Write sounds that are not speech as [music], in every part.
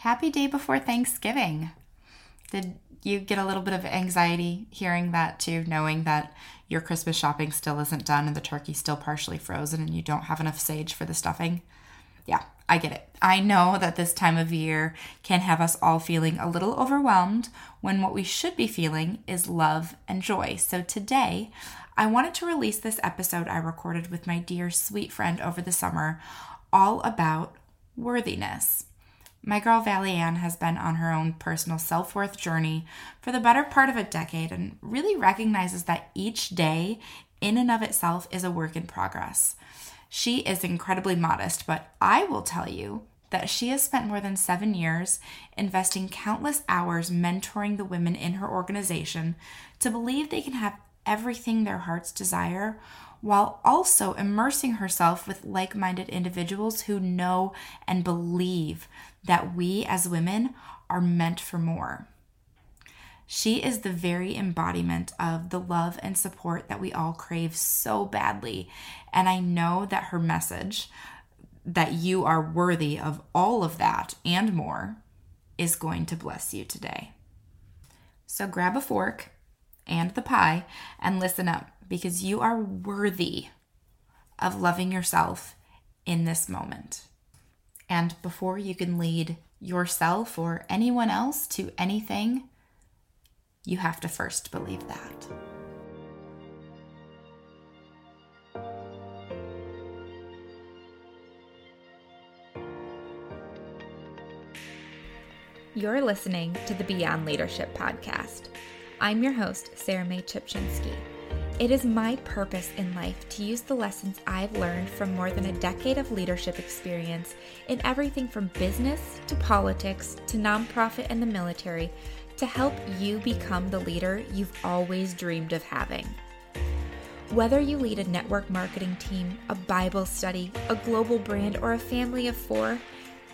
happy day before Thanksgiving. Did you get a little bit of anxiety hearing that too, knowing that your Christmas shopping still isn't done and the turkey's still partially frozen and you don't have enough sage for the stuffing? Yeah, I get it. I know that this time of year can have us all feeling a little overwhelmed when what we should be feeling is love and joy. So today, I wanted to release this episode I recorded with my dear sweet friend over the summer all about worthiness. My girl Valley Ann has been on her own personal self worth journey for the better part of a decade and really recognizes that each day, in and of itself, is a work in progress. She is incredibly modest, but I will tell you that she has spent more than seven years investing countless hours mentoring the women in her organization to believe they can have everything their hearts desire while also immersing herself with like minded individuals who know and believe that we as women are meant for more. She is the very embodiment of the love and support that we all crave so badly. And I know that her message, that you are worthy of all of that and more, is going to bless you today. So grab a fork and the pie and listen up because you are worthy of loving yourself in this moment. And before you can lead yourself or anyone else to anything, you have to first believe that. You're listening to the Beyond Leadership Podcast. I'm your host, Sarah Mae Chipchinsky. It is my purpose in life to use the lessons I've learned from more than a decade of leadership experience in everything from business to politics to nonprofit and the military to help you become the leader you've always dreamed of having. Whether you lead a network marketing team, a Bible study, a global brand, or a family of four,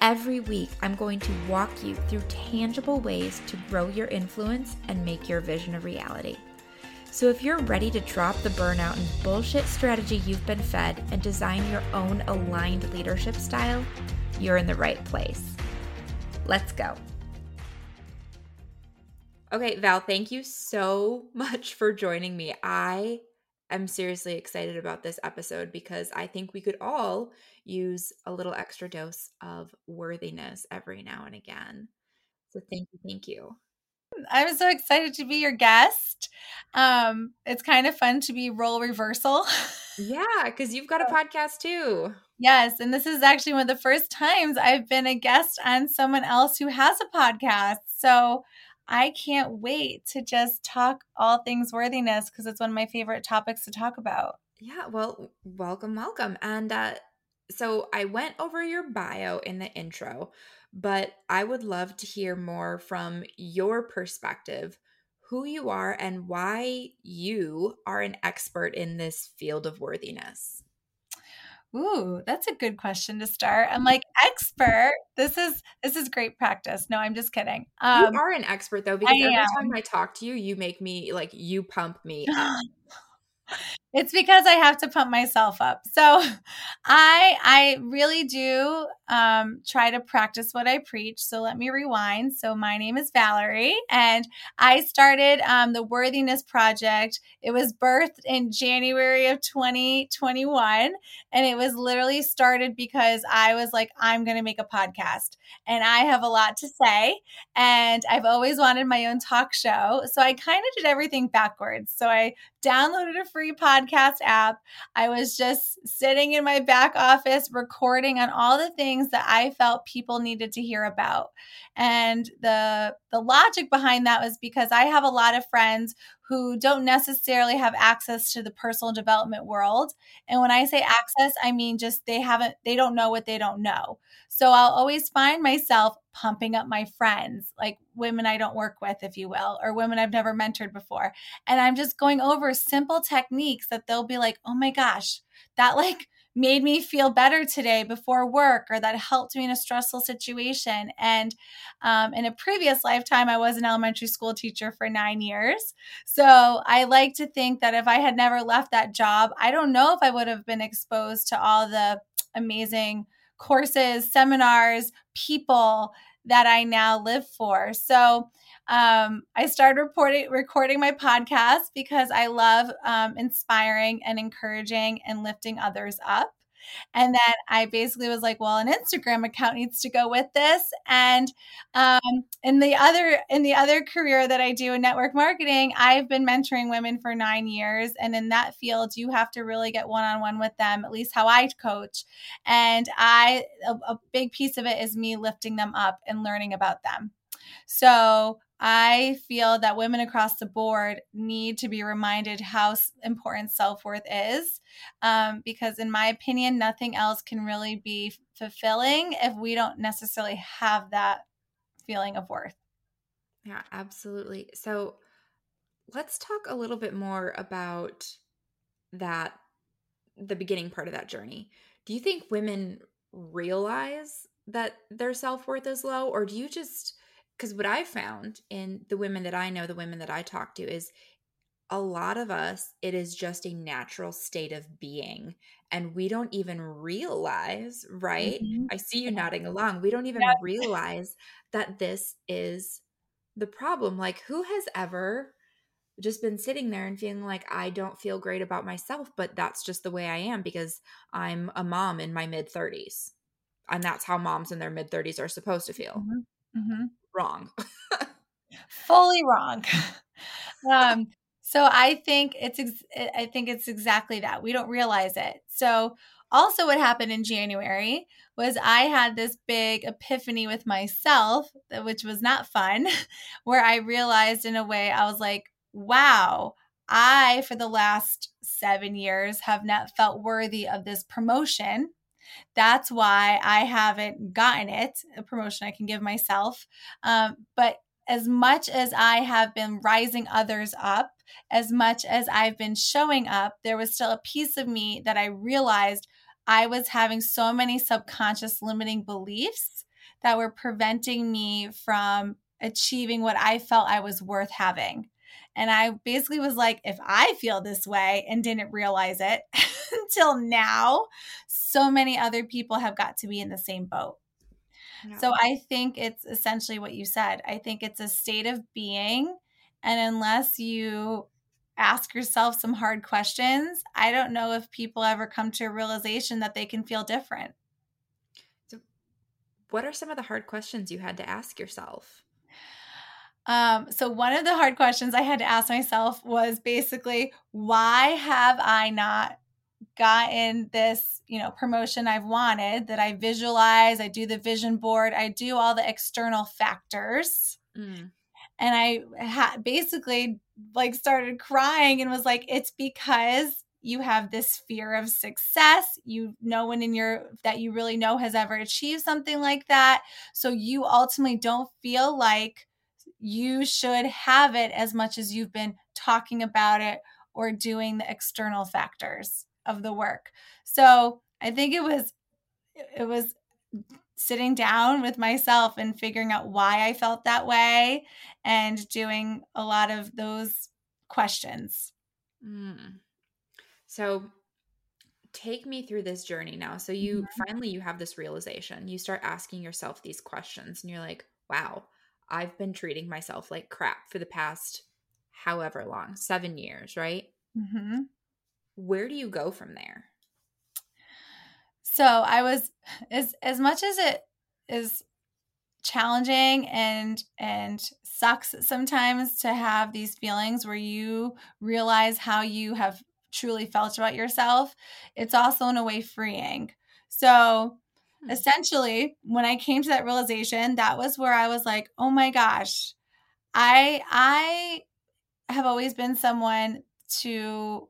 every week I'm going to walk you through tangible ways to grow your influence and make your vision a reality. So if you're ready to drop the burnout and bullshit strategy you've been fed and design your own aligned leadership style, you're in the right place. Let's go. Okay, Val, thank you so [laughs] much for joining me. I am seriously excited about this episode because I think we could all use a little extra dose of worthiness every now and again. So thank you, thank you. I'm so excited to be your guest. Um, it's kind of fun to be role reversal. Yeah, because you've got a [laughs] podcast too. Yes, and this is actually one of the first times I've been a guest on someone else who has a podcast. So I can't wait to just talk all things worthiness because it's one of my favorite topics to talk about. Yeah, well, welcome, welcome. And uh, so I went over your bio in the intro, but I would love to hear more from your perspective who you are and why you are an expert in this field of worthiness. Ooh, that's a good question to start. I'm like expert. This is this is great practice. No, I'm just kidding. Um, you are an expert though, because every time I talk to you, you make me like you pump me up. [gasps] [laughs] it's because I have to pump myself up. So [laughs] I I really do um, try to practice what I preach. So let me rewind. So my name is Valerie, and I started um, the Worthiness Project. It was birthed in January of 2021, and it was literally started because I was like, I'm going to make a podcast, and I have a lot to say, and I've always wanted my own talk show. So I kind of did everything backwards. So I downloaded a free podcast app. I was just sitting in my back office recording on all the things that I felt people needed to hear about. And the the logic behind that was because I have a lot of friends who don't necessarily have access to the personal development world. And when I say access, I mean just they haven't, they don't know what they don't know. So I'll always find myself pumping up my friends, like women I don't work with, if you will, or women I've never mentored before. And I'm just going over simple techniques that they'll be like, oh my gosh, that like made me feel better today before work or that helped me in a stressful situation. And um, in a previous lifetime i was an elementary school teacher for nine years. So i like to think that if i had never left that job i don't know if i would have been exposed to all the amazing courses seminars people that I now live for. So um, I started reporting, recording my podcast because I love um, inspiring and encouraging and lifting others up. And then I basically was like, well, an Instagram account needs to go with this. And um, in the other in the other career that I do in network marketing, I've been mentoring women for nine years. And in that field, you have to really get one on one with them, at least how I coach. And I a, a big piece of it is me lifting them up and learning about them. So I feel that women across the board need to be reminded how important self worth is. Um, because, in my opinion, nothing else can really be fulfilling if we don't necessarily have that feeling of worth. Yeah, absolutely. So, let's talk a little bit more about that, the beginning part of that journey. Do you think women realize that their self worth is low, or do you just because what I found in the women that I know, the women that I talk to, is a lot of us, it is just a natural state of being. And we don't even realize, right? Mm-hmm. I see you nodding along. We don't even yeah. realize that this is the problem. Like, who has ever just been sitting there and feeling like I don't feel great about myself, but that's just the way I am because I'm a mom in my mid 30s. And that's how moms in their mid 30s are supposed to feel. Mm-hmm. Mm-hmm wrong. Fully wrong. [laughs] um, so I think it's ex- I think it's exactly that. We don't realize it. So also what happened in January was I had this big epiphany with myself, which was not fun, [laughs] where I realized in a way I was like, wow, I for the last 7 years have not felt worthy of this promotion that's why I haven't gotten it, a promotion I can give myself. Um, but as much as I have been rising others up, as much as I've been showing up, there was still a piece of me that I realized I was having so many subconscious limiting beliefs that were preventing me from achieving what I felt I was worth having. And I basically was like, if I feel this way and didn't realize it [laughs] until now, so many other people have got to be in the same boat. So I think it's essentially what you said. I think it's a state of being. And unless you ask yourself some hard questions, I don't know if people ever come to a realization that they can feel different. So, what are some of the hard questions you had to ask yourself? Um, so one of the hard questions I had to ask myself was basically, why have I not gotten this, you know, promotion I've wanted that I visualize, I do the vision board, I do all the external factors. Mm. And I ha- basically like started crying and was like, it's because you have this fear of success you no one in your that you really know has ever achieved something like that so you ultimately don't feel like you should have it as much as you've been talking about it or doing the external factors of the work. So I think it was it was sitting down with myself and figuring out why I felt that way and doing a lot of those questions. Mm. So take me through this journey now. So you mm-hmm. finally you have this realization. You start asking yourself these questions and you're like, "Wow, I've been treating myself like crap for the past however long, seven years, right? Mm-hmm. Where do you go from there? So I was as as much as it is challenging and and sucks sometimes to have these feelings where you realize how you have truly felt about yourself it's also in a way freeing so. Essentially when i came to that realization that was where i was like oh my gosh i i have always been someone to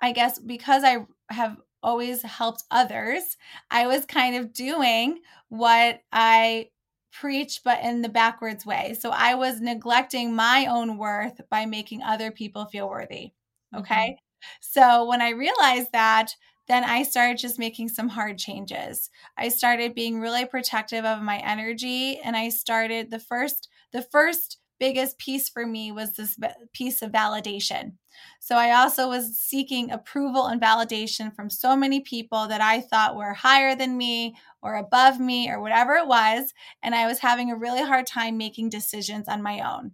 i guess because i have always helped others i was kind of doing what i preach but in the backwards way. So i was neglecting my own worth by making other people feel worthy okay? Mm-hmm. so when i realized that then I started just making some hard changes. I started being really protective of my energy and I started the first the first biggest piece for me was this piece of validation. So I also was seeking approval and validation from so many people that I thought were higher than me or above me or whatever it was. And I was having a really hard time making decisions on my own.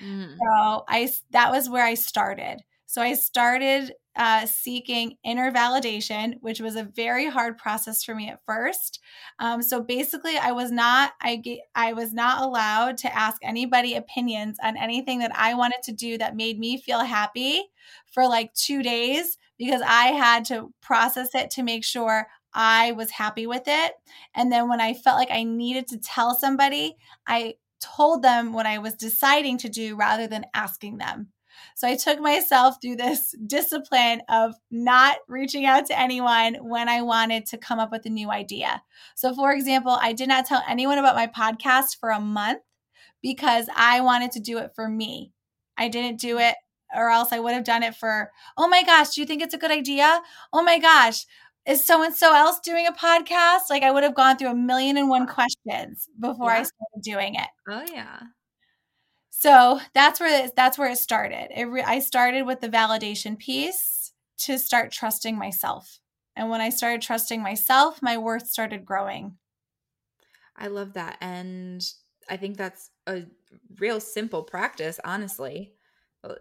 Mm. So I that was where I started. So I started uh, seeking inner validation, which was a very hard process for me at first. Um, so basically, I was not I I was not allowed to ask anybody opinions on anything that I wanted to do that made me feel happy for like two days because I had to process it to make sure I was happy with it. And then when I felt like I needed to tell somebody, I told them what I was deciding to do rather than asking them. So I took myself through this discipline of not reaching out to anyone when I wanted to come up with a new idea. So, for example, I did not tell anyone about my podcast for a month because I wanted to do it for me. I didn't do it, or else I would have done it for, oh my gosh, do you think it's a good idea? Oh my gosh, is so and so else doing a podcast? Like I would have gone through a million and one questions before yeah. I started doing it. Oh yeah. So that's where it, that's where it started. It re- I started with the validation piece to start trusting myself. And when I started trusting myself, my worth started growing. I love that. And I think that's a real simple practice, honestly.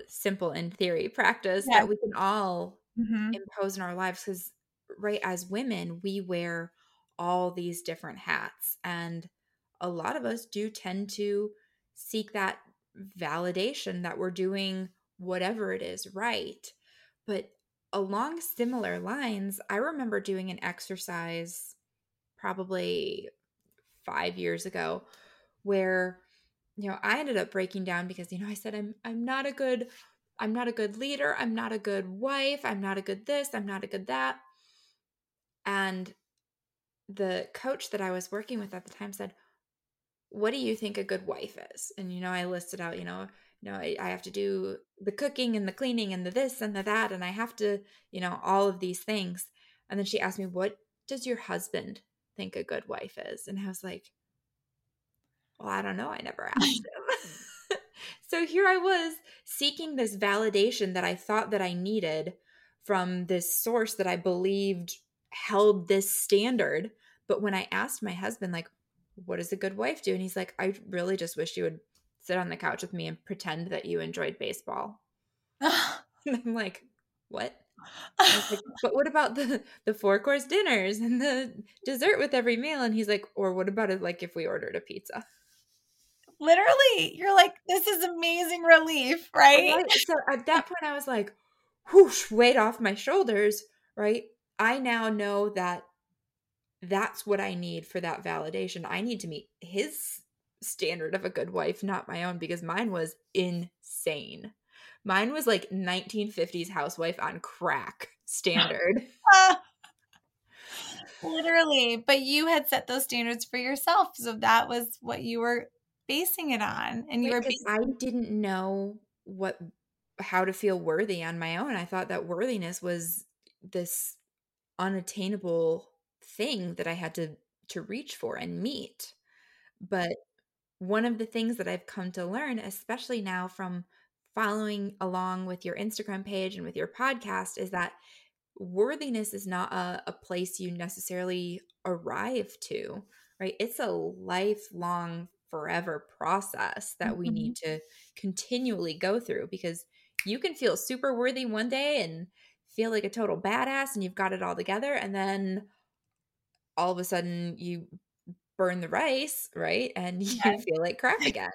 Simple in theory practice yeah. that we can all mm-hmm. impose in our lives because right as women we wear all these different hats and a lot of us do tend to seek that validation that we're doing whatever it is right. But along similar lines i remember doing an exercise probably 5 years ago where you know i ended up breaking down because you know i said i'm i'm not a good i'm not a good leader. I'm not a good wife. I'm not a good this. I'm not a good that. And the coach that I was working with at the time said, What do you think a good wife is? And, you know, I listed out, you know, you know, I, I have to do the cooking and the cleaning and the this and the that. And I have to, you know, all of these things. And then she asked me, What does your husband think a good wife is? And I was like, Well, I don't know. I never [laughs] asked him. [laughs] so here I was seeking this validation that I thought that I needed from this source that I believed held this standard. But when I asked my husband, like, what does a good wife do? And he's like, I really just wish you would sit on the couch with me and pretend that you enjoyed baseball. [laughs] [laughs] and I'm like, what? Like, [laughs] but what about the the four course dinners and the dessert with every meal? And he's like, or what about it like if we ordered a pizza? Literally, you're like, this is amazing relief, right? right? So at that point, I was like, whoosh, weight off my shoulders, right? I now know that that's what I need for that validation. I need to meet his standard of a good wife, not my own, because mine was insane. Mine was like 1950s housewife on crack standard. [laughs] [laughs] Literally. But you had set those standards for yourself. So that was what you were basing it on. And you were basing- I didn't know what how to feel worthy on my own. I thought that worthiness was this unattainable thing that I had to to reach for and meet. But one of the things that I've come to learn, especially now from following along with your Instagram page and with your podcast, is that worthiness is not a, a place you necessarily arrive to, right? It's a lifelong, forever process that mm-hmm. we need to continually go through because you can feel super worthy one day and feel like a total badass and you've got it all together and then all of a sudden you burn the rice right and [laughs] you feel like crap [laughs] again.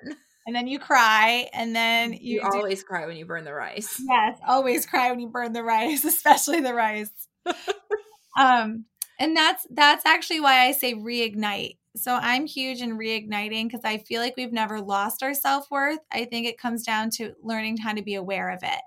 And then you cry and then you, you always cry when you burn the rice. Yes always cry when you burn the rice [laughs] especially the rice. Um and that's that's actually why i say reignite. So i'm huge in reigniting because i feel like we've never lost our self-worth. I think it comes down to learning how to be aware of it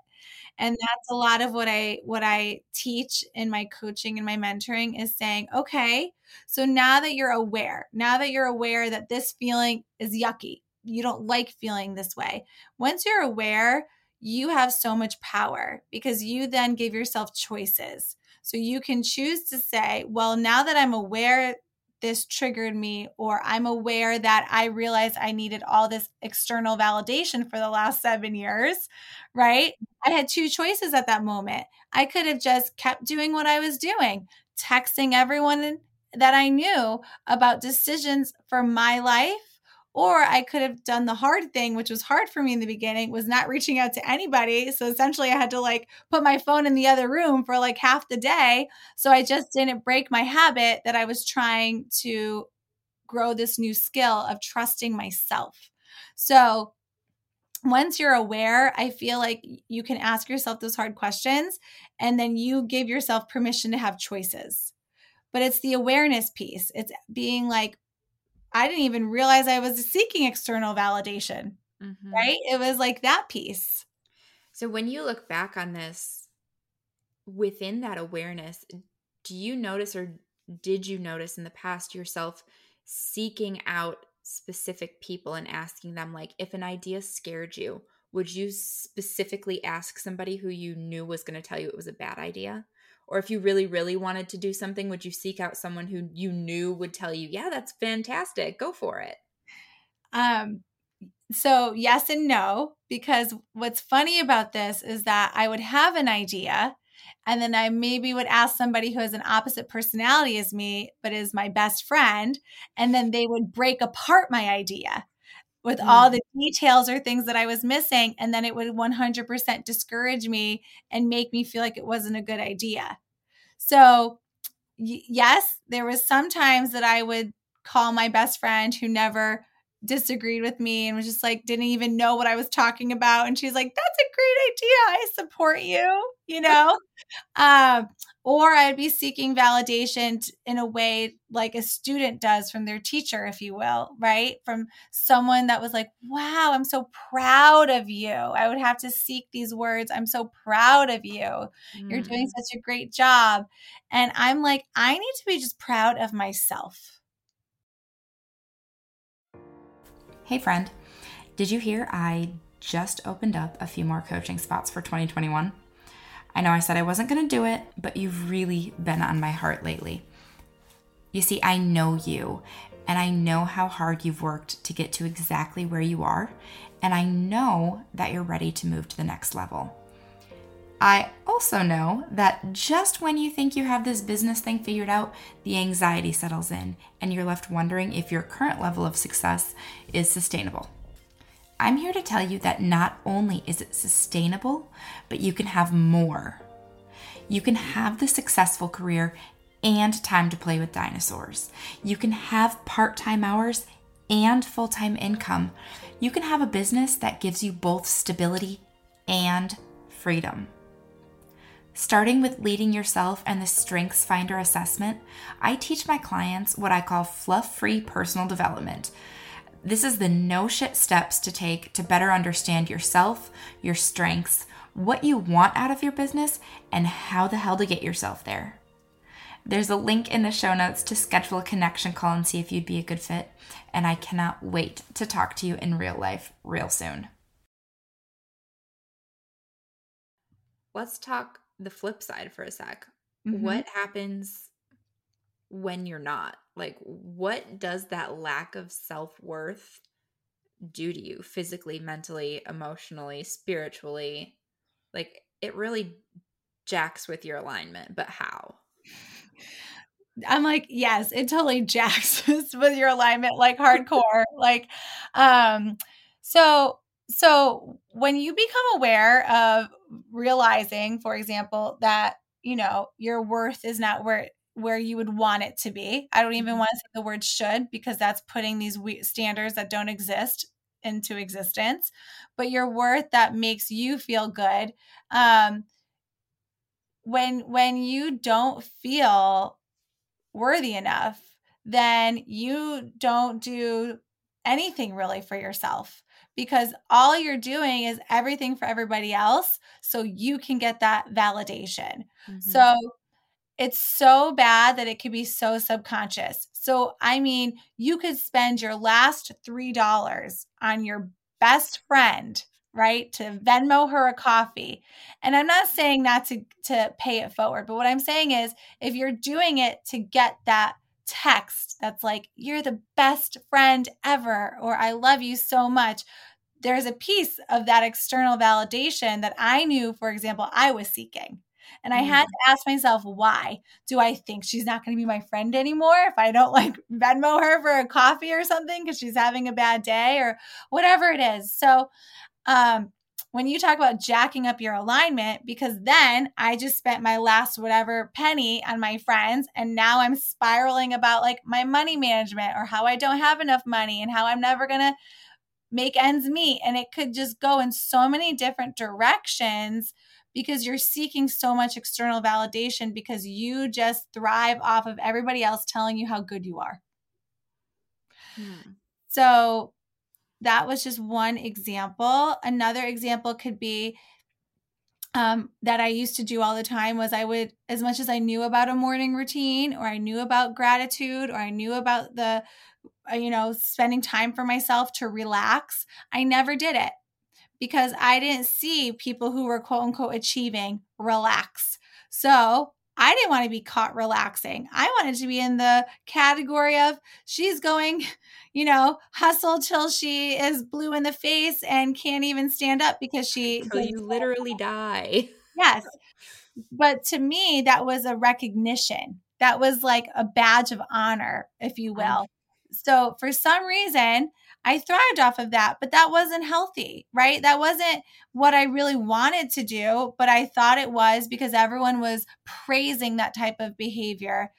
and that's a lot of what i what i teach in my coaching and my mentoring is saying okay so now that you're aware now that you're aware that this feeling is yucky you don't like feeling this way once you're aware you have so much power because you then give yourself choices. So you can choose to say well now that i'm aware this triggered me, or I'm aware that I realized I needed all this external validation for the last seven years, right? I had two choices at that moment. I could have just kept doing what I was doing, texting everyone that I knew about decisions for my life or I could have done the hard thing, which was hard for me in the beginning, was not reaching out to anybody. So essentially, I had to like put my phone in the other room for like half the day. So I just didn't break my habit that I was trying to grow this new skill of trusting myself. So once you're aware, I feel like you can ask yourself those hard questions and then you give yourself permission to have choices. But it's the awareness piece. It's being like, I didn't even realize I was seeking external validation. Mm-hmm. Right? It was like that piece. So when you look back on this within that awareness, do you notice or did you notice in the past yourself seeking out specific people and asking them like if an idea scared you, would you specifically ask somebody who you knew was going to tell you it was a bad idea? Or if you really really wanted to do something would you seek out someone who you knew would tell you yeah that's fantastic. Go for it. Um so yes and no because what's funny about this is that i would have an idea and then i maybe would ask somebody who has an opposite personality as me but is my best friend and then they would break apart my idea with mm. all the details or things that I was missing. And then it would 100% discourage me and make me feel like it wasn't a good idea. So, y- yes, there was sometimes that I would call my best friend who never disagreed with me and was just like didn't even know what I was talking about and she's like that's a great idea I support you you [laughs] know um or I'd be seeking validation in a way like a student does from their teacher, if you will, right? From someone that was like, wow, I'm so proud of you. I would have to seek these words. I'm so proud of you. Mm. You're doing mm. such a great job. And I'm like, I need to be just proud of myself. Hey, friend. Did you hear I just opened up a few more coaching spots for 2021? I know I said I wasn't going to do it, but you've really been on my heart lately. You see, I know you, and I know how hard you've worked to get to exactly where you are, and I know that you're ready to move to the next level. I also know that just when you think you have this business thing figured out, the anxiety settles in, and you're left wondering if your current level of success is sustainable. I'm here to tell you that not only is it sustainable, but you can have more. You can have the successful career and time to play with dinosaurs. You can have part time hours and full time income. You can have a business that gives you both stability and freedom. Starting with leading yourself and the Strengths Finder assessment, I teach my clients what I call fluff free personal development this is the no shit steps to take to better understand yourself, your strengths, what you want out of your business, and how the hell to get yourself there. There's a link in the show notes to schedule a connection call and see if you'd be a good fit. And I cannot wait to talk to you in real life real soon. Let's talk the flip side for a sec. Mm-hmm. What happens when you're not? Like, what does that lack of self worth do to you physically, mentally, emotionally, spiritually? Like, it really jacks with your alignment, but how? I'm like, yes, it totally [laughs] jacks with your alignment, like hardcore. like, um, so so when you become aware of realizing, for example, that you know your worth is not where where you would want it to be. I don't even mm-hmm. want to say the word should because that's putting these standards that don't exist into existence. But your worth that makes you feel good. Um, when when you don't feel worthy enough, then you don't do anything really for yourself because all you're doing is everything for everybody else so you can get that validation. Mm-hmm. So it's so bad that it could be so subconscious. So, I mean, you could spend your last $3 on your best friend, right? To Venmo her a coffee. And I'm not saying not to to pay it forward, but what I'm saying is if you're doing it to get that text that's like you're the best friend ever or I love you so much, there's a piece of that external validation that I knew, for example, I was seeking. And I had to ask myself, why? Do I think she's not going to be my friend anymore if I don't like Venmo her for a coffee or something because she's having a bad day or whatever it is? So, um, when you talk about jacking up your alignment, because then I just spent my last whatever penny on my friends, and now I'm spiraling about like my money management or how I don't have enough money and how I'm never gonna make ends meet. And it could just go in so many different directions because you're seeking so much external validation because you just thrive off of everybody else telling you how good you are. Hmm. So that was just one example. Another example could be um, that I used to do all the time was I would, as much as I knew about a morning routine or I knew about gratitude or I knew about the, uh, you know, spending time for myself to relax, I never did it because I didn't see people who were quote unquote achieving relax. So I didn't want to be caught relaxing. I wanted to be in the category of she's going, you know, hustle till she is blue in the face and can't even stand up because she [laughs] until you literally [laughs] die. Yes. But to me, that was a recognition. That was like a badge of honor, if you will. So for some reason, I thrived off of that, but that wasn't healthy, right? That wasn't what I really wanted to do, but I thought it was because everyone was praising that type of behavior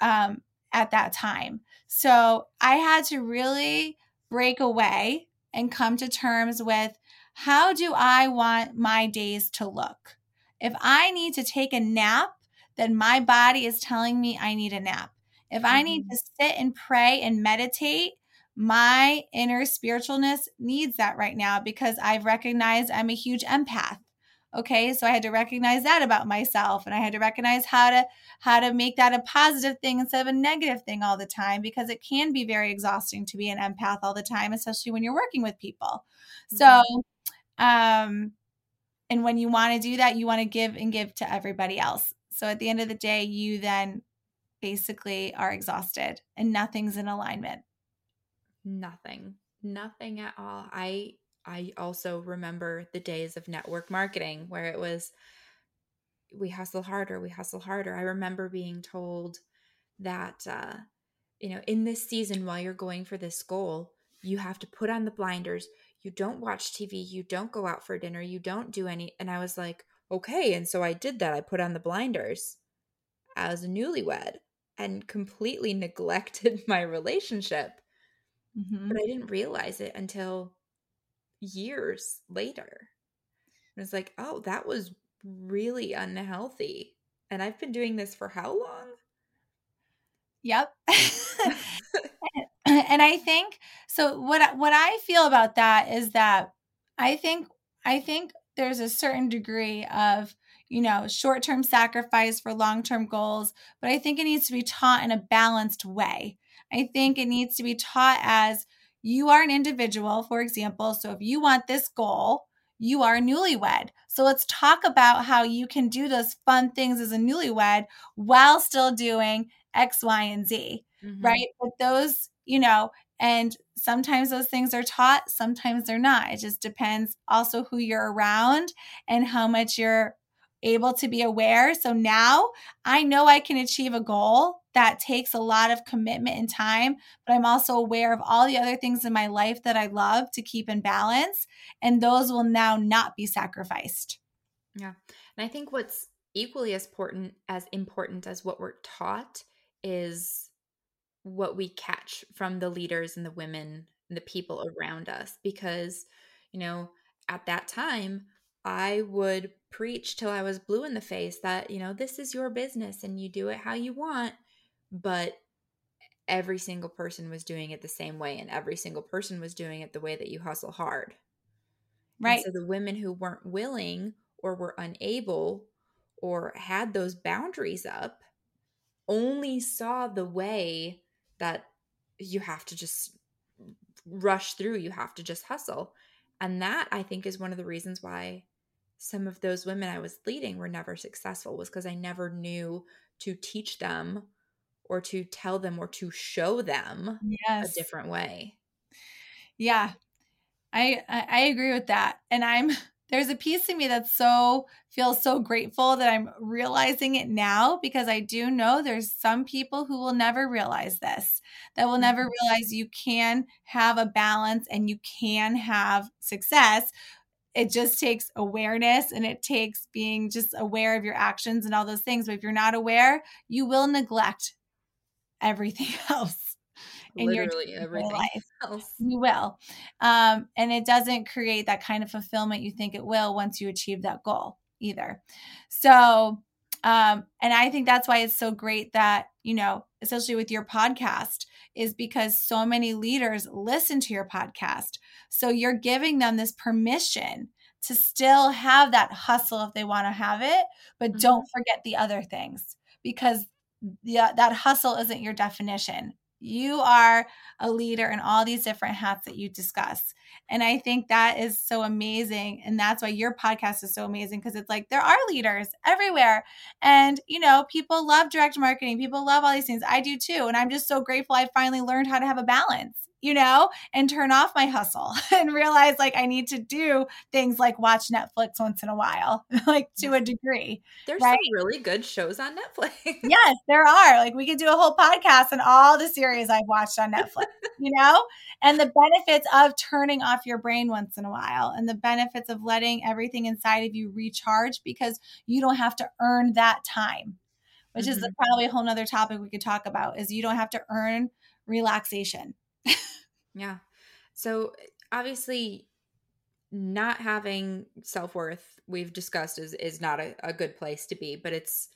um, at that time. So I had to really break away and come to terms with how do I want my days to look? If I need to take a nap, then my body is telling me I need a nap. If I need mm-hmm. to sit and pray and meditate, my inner spiritualness needs that right now because I've recognized I'm a huge empath. Okay, so I had to recognize that about myself and I had to recognize how to how to make that a positive thing instead of a negative thing all the time because it can be very exhausting to be an empath all the time especially when you're working with people. Mm-hmm. So um and when you want to do that, you want to give and give to everybody else. So at the end of the day, you then basically are exhausted and nothing's in alignment nothing. Nothing at all. I i also remember the days of network marketing where it was we hustle harder we hustle harder. I remember being told that uh you know in this season while you're going for this goal you have to put on the blinders. You don't watch tv you don't go out for dinner. You don't do any and i was like okay. And so i did that. I put on the blinders as a newlywed and completely [laughs] neglected my relationship Mm-hmm. But I didn't realize it until years later. I was like, oh, that was really unhealthy. And I've been doing this for how long? Yep. [laughs] [laughs] and I think so what what I feel about that is that I think I think there's a certain degree of you know short-term sacrifice for long-term goals but i think it needs to be taught in a balanced way I think it needs to be taught as you are an individual, for example. So if you want this goal, you are newlywed. So let's talk about how you can do those fun things as a newlywed while still doing X, Y, and Z, mm-hmm. right? But those, you know, and sometimes those things are taught, sometimes they're not. It just depends also who you're around and how much you're able to be aware. So now I know I can achieve a goal that takes a lot of commitment and time, but I'm also aware of all the other things in my life that I love to keep in balance. And those will now not be sacrificed. Yeah. And I think what's equally as important as important as what we're taught is what we catch from the leaders and the women and the people around us because you know at that time I would preach till I was blue in the face that, you know, this is your business and you do it how you want. But every single person was doing it the same way and every single person was doing it the way that you hustle hard. Right. And so the women who weren't willing or were unable or had those boundaries up only saw the way that you have to just rush through, you have to just hustle. And that I think is one of the reasons why some of those women I was leading were never successful was because I never knew to teach them or to tell them or to show them yes. a different way. Yeah. I I agree with that. And I'm [laughs] there's a piece of me that's so feels so grateful that I'm realizing it now because I do know there's some people who will never realize this, that will never mm-hmm. realize you can have a balance and you can have success. It just takes awareness and it takes being just aware of your actions and all those things. But if you're not aware, you will neglect everything [laughs] else in Literally your everything life. Else. You will. Um, and it doesn't create that kind of fulfillment you think it will once you achieve that goal either. So, um, and I think that's why it's so great that, you know, especially with your podcast, is because so many leaders listen to your podcast. So you're giving them this permission to still have that hustle if they want to have it, but mm-hmm. don't forget the other things because the, that hustle isn't your definition. You are a leader in all these different hats that you discuss. And I think that is so amazing. And that's why your podcast is so amazing because it's like there are leaders everywhere. And, you know, people love direct marketing, people love all these things. I do too. And I'm just so grateful I finally learned how to have a balance you know, and turn off my hustle [laughs] and realize like I need to do things like watch Netflix once in a while, [laughs] like to a degree. There's right? some really good shows on Netflix. yes, there are. Like we could do a whole podcast on all the series I've watched on Netflix, [laughs] you know, and the benefits of turning off your brain once in a while and the benefits of letting everything inside of you recharge because you don't have to earn that time. Which mm-hmm. is probably a whole nother topic we could talk about is you don't have to earn relaxation [laughs] yeah. So obviously not having self-worth we've discussed is is not a, a good place to be, but it's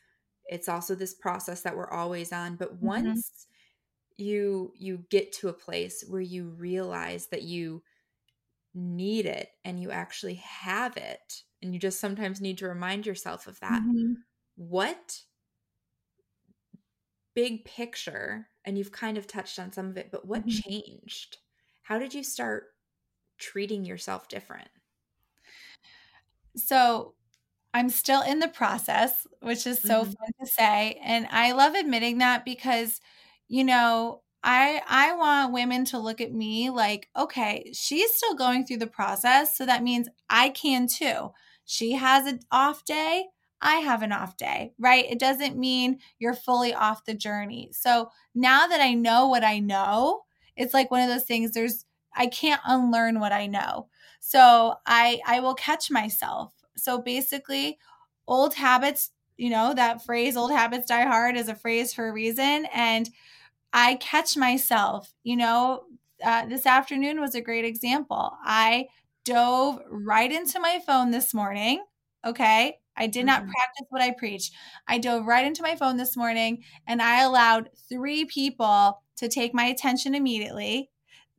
it's also this process that we're always on. But mm-hmm. once mm-hmm. you you get to a place where you realize that you need it and you actually have it and you just sometimes need to remind yourself of that mm-hmm. what big picture and you've kind of touched on some of it but what mm-hmm. changed how did you start treating yourself different so i'm still in the process which is so mm-hmm. fun to say and i love admitting that because you know I I want women to look at me like, okay, she's still going through the process, so that means I can too. She has an off day, I have an off day, right? It doesn't mean you're fully off the journey. So now that I know what I know, it's like one of those things there's I can't unlearn what I know. So I I will catch myself. So basically old habits, you know, that phrase old habits die hard is a phrase for a reason and I catch myself, you know, uh, this afternoon was a great example. I dove right into my phone this morning. Okay. I did not mm-hmm. practice what I preach. I dove right into my phone this morning and I allowed three people to take my attention immediately.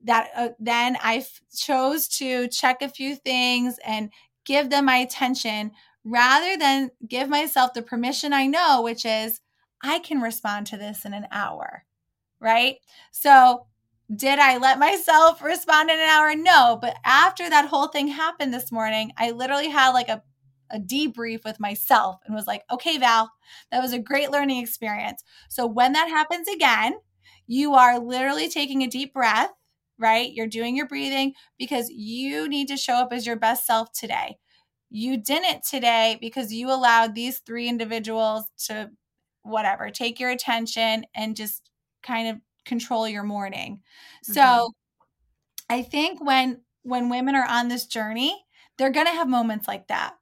That uh, then I f- chose to check a few things and give them my attention rather than give myself the permission I know, which is I can respond to this in an hour. Right. So, did I let myself [laughs] respond in an hour? No. But after that whole thing happened this morning, I literally had like a a debrief with myself and was like, okay, Val, that was a great learning experience. So when that happens again, you are literally taking a deep breath, right? You're doing your breathing because you need to show up as your best self today. You didn't today because you allowed these three individuals to whatever, take your attention and just kind of control your morning. Mm-hmm. So I think when when women are on this journey, they're going to have moments like that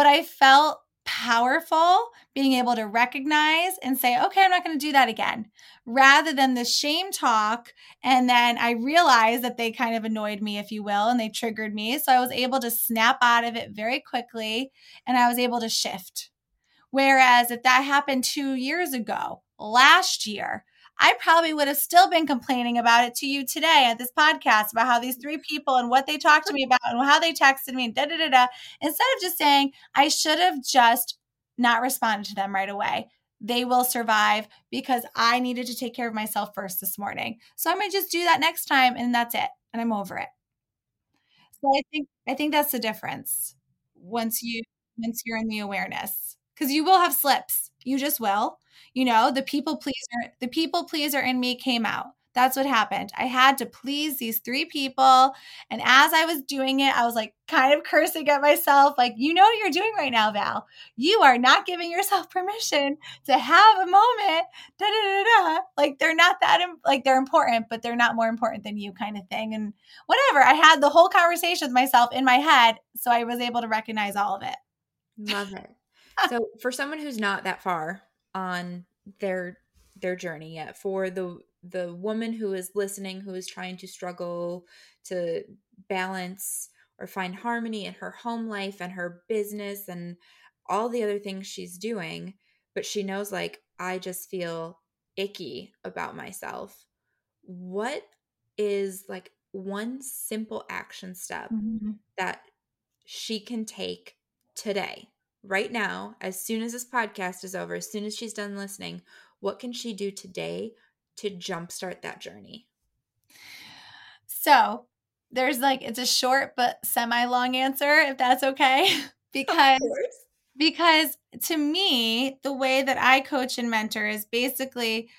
but I felt powerful being able to recognize and say, okay, I'm not going to do that again, rather than the shame talk. And then I realized that they kind of annoyed me, if you will, and they triggered me. So I was able to snap out of it very quickly and I was able to shift. Whereas if that happened two years ago, last year, I probably would have still been complaining about it to you today at this podcast about how these three people and what they talked to me about and how they texted me and da da da da. Instead of just saying, I should have just not responded to them right away. They will survive because I needed to take care of myself first this morning. So I'm gonna just do that next time and that's it. And I'm over it. So I think I think that's the difference once you once you're in the awareness. Because you will have slips. You just will. You know, the people pleaser, the people pleaser in me came out. That's what happened. I had to please these three people. And as I was doing it, I was like kind of cursing at myself, like, you know what you're doing right now, Val. You are not giving yourself permission to have a moment. Da, da, da, da. Like they're not that, like they're important, but they're not more important than you kind of thing. And whatever. I had the whole conversation with myself in my head. So I was able to recognize all of it. Love it. [laughs] so for someone who's not that far on their their journey yet. For the the woman who is listening who is trying to struggle to balance or find harmony in her home life and her business and all the other things she's doing but she knows like i just feel icky about myself. What is like one simple action step mm-hmm. that she can take today right now as soon as this podcast is over as soon as she's done listening what can she do today to jumpstart that journey? So there's like it's a short but semi long answer, if that's okay. [laughs] because because to me, the way that I coach and mentor is basically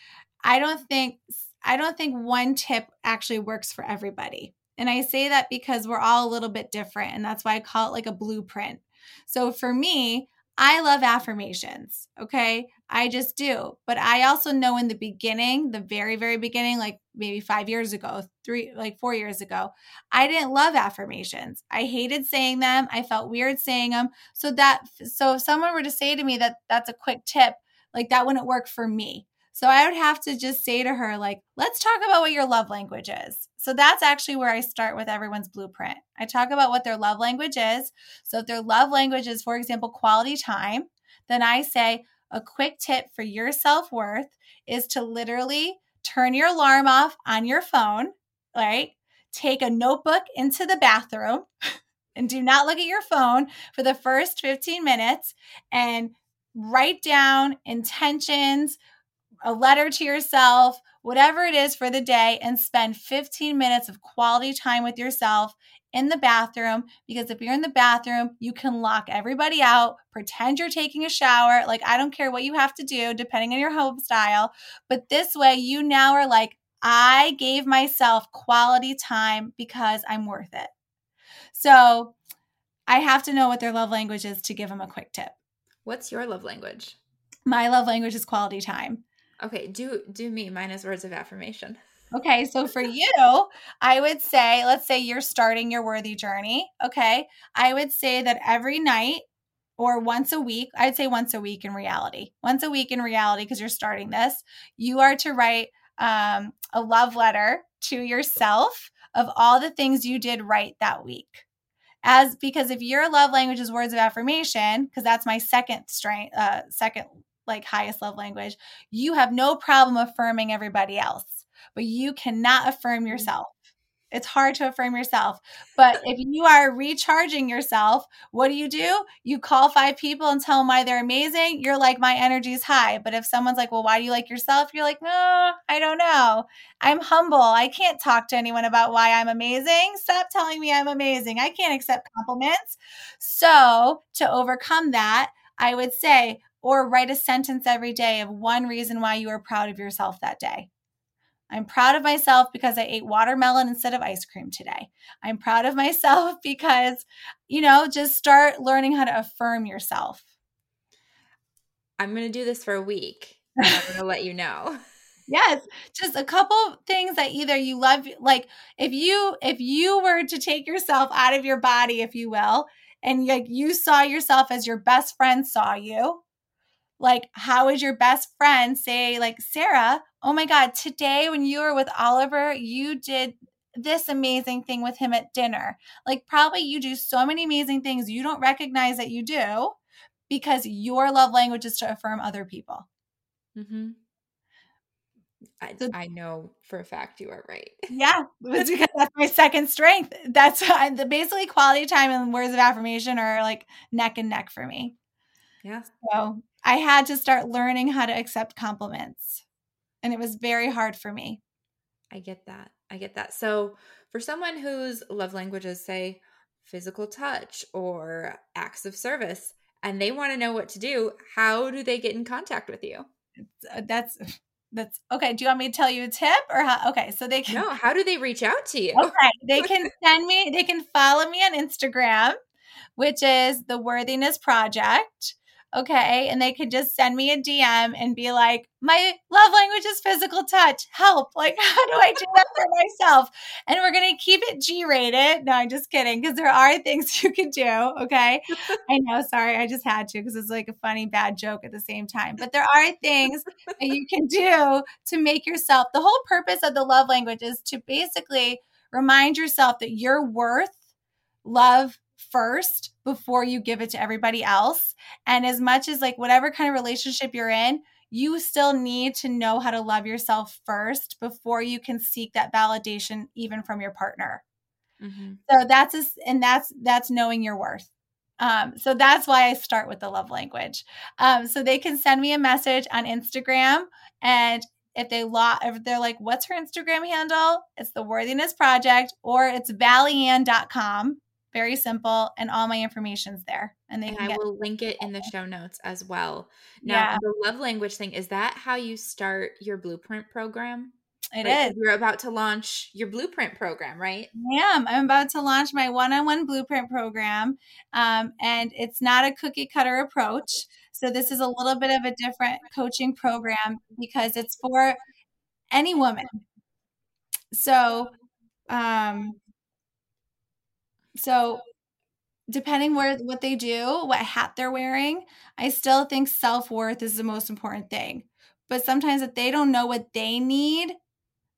I don't think I don't think one tip actually works for everybody. And I say that because we're all a little bit different. And that's why I call it like a blueprint. So for me, I love affirmations. Okay. I just do. But I also know in the beginning, the very, very beginning, like maybe five years ago, three, like four years ago, I didn't love affirmations. I hated saying them. I felt weird saying them. So that, so if someone were to say to me that that's a quick tip, like that wouldn't work for me. So I would have to just say to her, like, let's talk about what your love language is. So that's actually where I start with everyone's blueprint. I talk about what their love language is. So if their love language is, for example, quality time, then I say a quick tip for your self worth is to literally turn your alarm off on your phone, right? Take a notebook into the bathroom [laughs] and do not look at your phone for the first 15 minutes and write down intentions, a letter to yourself, whatever it is for the day, and spend 15 minutes of quality time with yourself in the bathroom. Because if you're in the bathroom, you can lock everybody out, pretend you're taking a shower. Like, I don't care what you have to do, depending on your home style. But this way, you now are like, I gave myself quality time because I'm worth it. So I have to know what their love language is to give them a quick tip. What's your love language? My love language is quality time. Okay, do do me minus words of affirmation. Okay, so for you, I would say, let's say you're starting your worthy journey. Okay, I would say that every night or once a week, I'd say once a week in reality, once a week in reality, because you're starting this, you are to write um, a love letter to yourself of all the things you did right that week as because if your love language is words of affirmation because that's my second strength uh second like highest love language, you have no problem affirming everybody else, but you cannot affirm mm-hmm. yourself. It's hard to affirm yourself. But if you are recharging yourself, what do you do? You call five people and tell them why they're amazing. You're like, my energy is high. But if someone's like, well, why do you like yourself? You're like, no, I don't know. I'm humble. I can't talk to anyone about why I'm amazing. Stop telling me I'm amazing. I can't accept compliments. So to overcome that, I would say, or write a sentence every day of one reason why you are proud of yourself that day. I'm proud of myself because I ate watermelon instead of ice cream today. I'm proud of myself [laughs] because, you know, just start learning how to affirm yourself. I'm going to do this for a week. I'm going to let you know. [laughs] Yes, just a couple things that either you love like if you if you were to take yourself out of your body if you will and like you saw yourself as your best friend saw you like how is your best friend say like sarah oh my god today when you were with oliver you did this amazing thing with him at dinner like probably you do so many amazing things you don't recognize that you do because your love language is to affirm other people mm-hmm. I, so, I know for a fact you are right. [laughs] Yeah, it's because that's my second strength. That's [laughs] I, the basically quality time and words of affirmation are like neck and neck for me. Yeah. So I had to start learning how to accept compliments. And it was very hard for me. I get that. I get that. So, for someone whose love languages say physical touch or acts of service, and they want to know what to do, how do they get in contact with you? Uh, that's [sighs] that's okay. Do you want me to tell you a tip or how? Okay, so they can. No, how do they reach out to you? Okay, they [laughs] can send me. They can follow me on Instagram, which is the Worthiness Project. Okay. And they could just send me a DM and be like, my love language is physical touch. Help. Like, [laughs] how do I do that for myself? And we're going to keep it G rated. No, I'm just kidding because there are things [laughs] you can do. Okay. [laughs] I know. Sorry. I just had to because it's like a funny, bad joke at the same time. But there are things that you can do to make yourself the whole purpose of the love language is to basically remind yourself that you're worth love first before you give it to everybody else. And as much as like whatever kind of relationship you're in, you still need to know how to love yourself first before you can seek that validation even from your partner. Mm-hmm. So that's a, and that's that's knowing your worth. Um, so that's why I start with the love language. Um, so they can send me a message on Instagram, and if they lo- if they're like, "What's her Instagram handle?" It's the Worthiness Project, or it's valleyand.com very simple and all my information's there and they and i get- will link it in the [laughs] show notes as well now yeah. the love language thing is that how you start your blueprint program It is. You're about to launch your blueprint program, right? I am. I'm about to launch my one-on-one blueprint program, um, and it's not a cookie cutter approach. So this is a little bit of a different coaching program because it's for any woman. So, um, so depending where what they do, what hat they're wearing, I still think self-worth is the most important thing. But sometimes if they don't know what they need,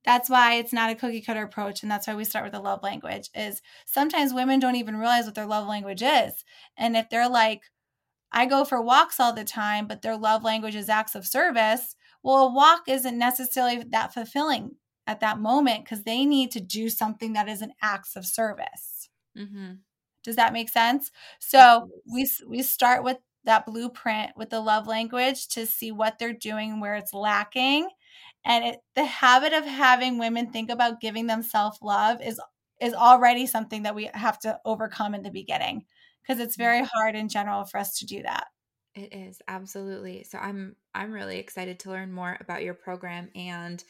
that's why it's not a cookie cutter approach and that's why we start with the love language is sometimes women don't even realize what their love language is. And if they're like I go for walks all the time, but their love language is acts of service, well, a walk isn't necessarily that fulfilling at that moment because they need to do something that is an acts of service. Mm-hmm. Does that make sense? So we we start with that blueprint with the love language to see what they're doing where it's lacking, and it, the habit of having women think about giving them self love is is already something that we have to overcome in the beginning because it's mm-hmm. very hard in general for us to do that. It is absolutely. So I'm I'm really excited to learn more about your program and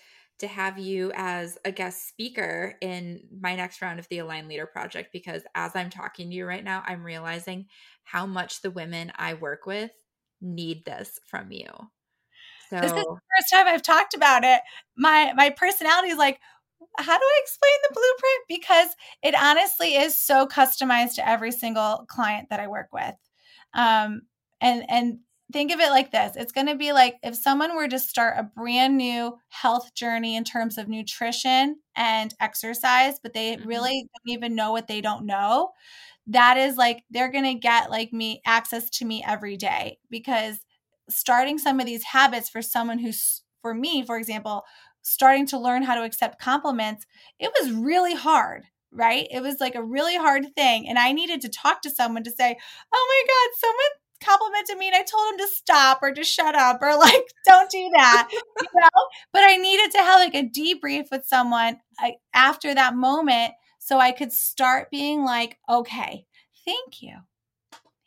to have you as a guest speaker in my next round of the Align Leader Project because as I'm talking to you right now, I'm realizing how much the women I work with need this from you. So this is the first time I've talked about it. My my personality is like, how do I explain the blueprint? Because it honestly is so customized to every single client that I work with. Um, and and think of it like this it's going to be like if someone were to start a brand new health journey in terms of nutrition and exercise but they mm-hmm. really don't even know what they don't know that is like they're going to get like me access to me every day because starting some of these habits for someone who's for me for example starting to learn how to accept compliments it was really hard right it was like a really hard thing and i needed to talk to someone to say oh my god someone complimented me and I told him to stop or to shut up or like [laughs] don't do that, you [laughs] know? But I needed to have like a debrief with someone after that moment so I could start being like, okay, thank you.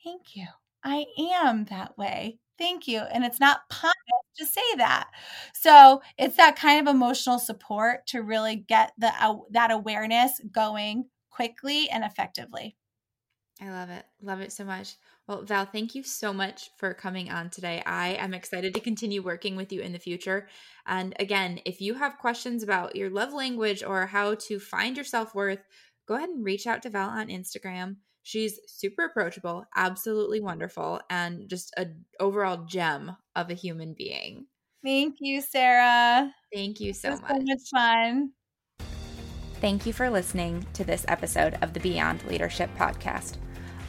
Thank you. I am that way. Thank you. And it's not punished to say that. So it's that kind of emotional support to really get the uh, that awareness going quickly and effectively. I love it. Love it so much. Well, Val, thank you so much for coming on today. I am excited to continue working with you in the future. And again, if you have questions about your love language or how to find your self worth, go ahead and reach out to Val on Instagram. She's super approachable, absolutely wonderful, and just an overall gem of a human being. Thank you, Sarah. Thank you so much. So much fun. Thank you for listening to this episode of the Beyond Leadership Podcast.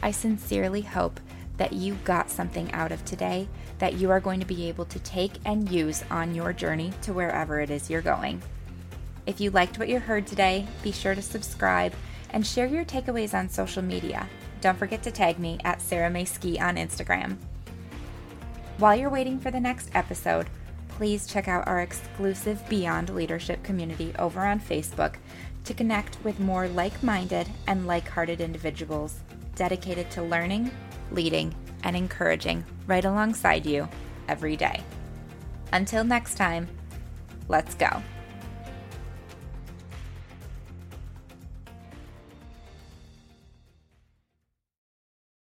I sincerely hope that you got something out of today that you are going to be able to take and use on your journey to wherever it is you're going. If you liked what you heard today, be sure to subscribe and share your takeaways on social media. Don't forget to tag me at Sarah May Ski on Instagram. While you're waiting for the next episode, please check out our exclusive Beyond Leadership community over on Facebook to connect with more like minded and like hearted individuals dedicated to learning, leading, and encouraging right alongside you every day. Until next time, Let's go.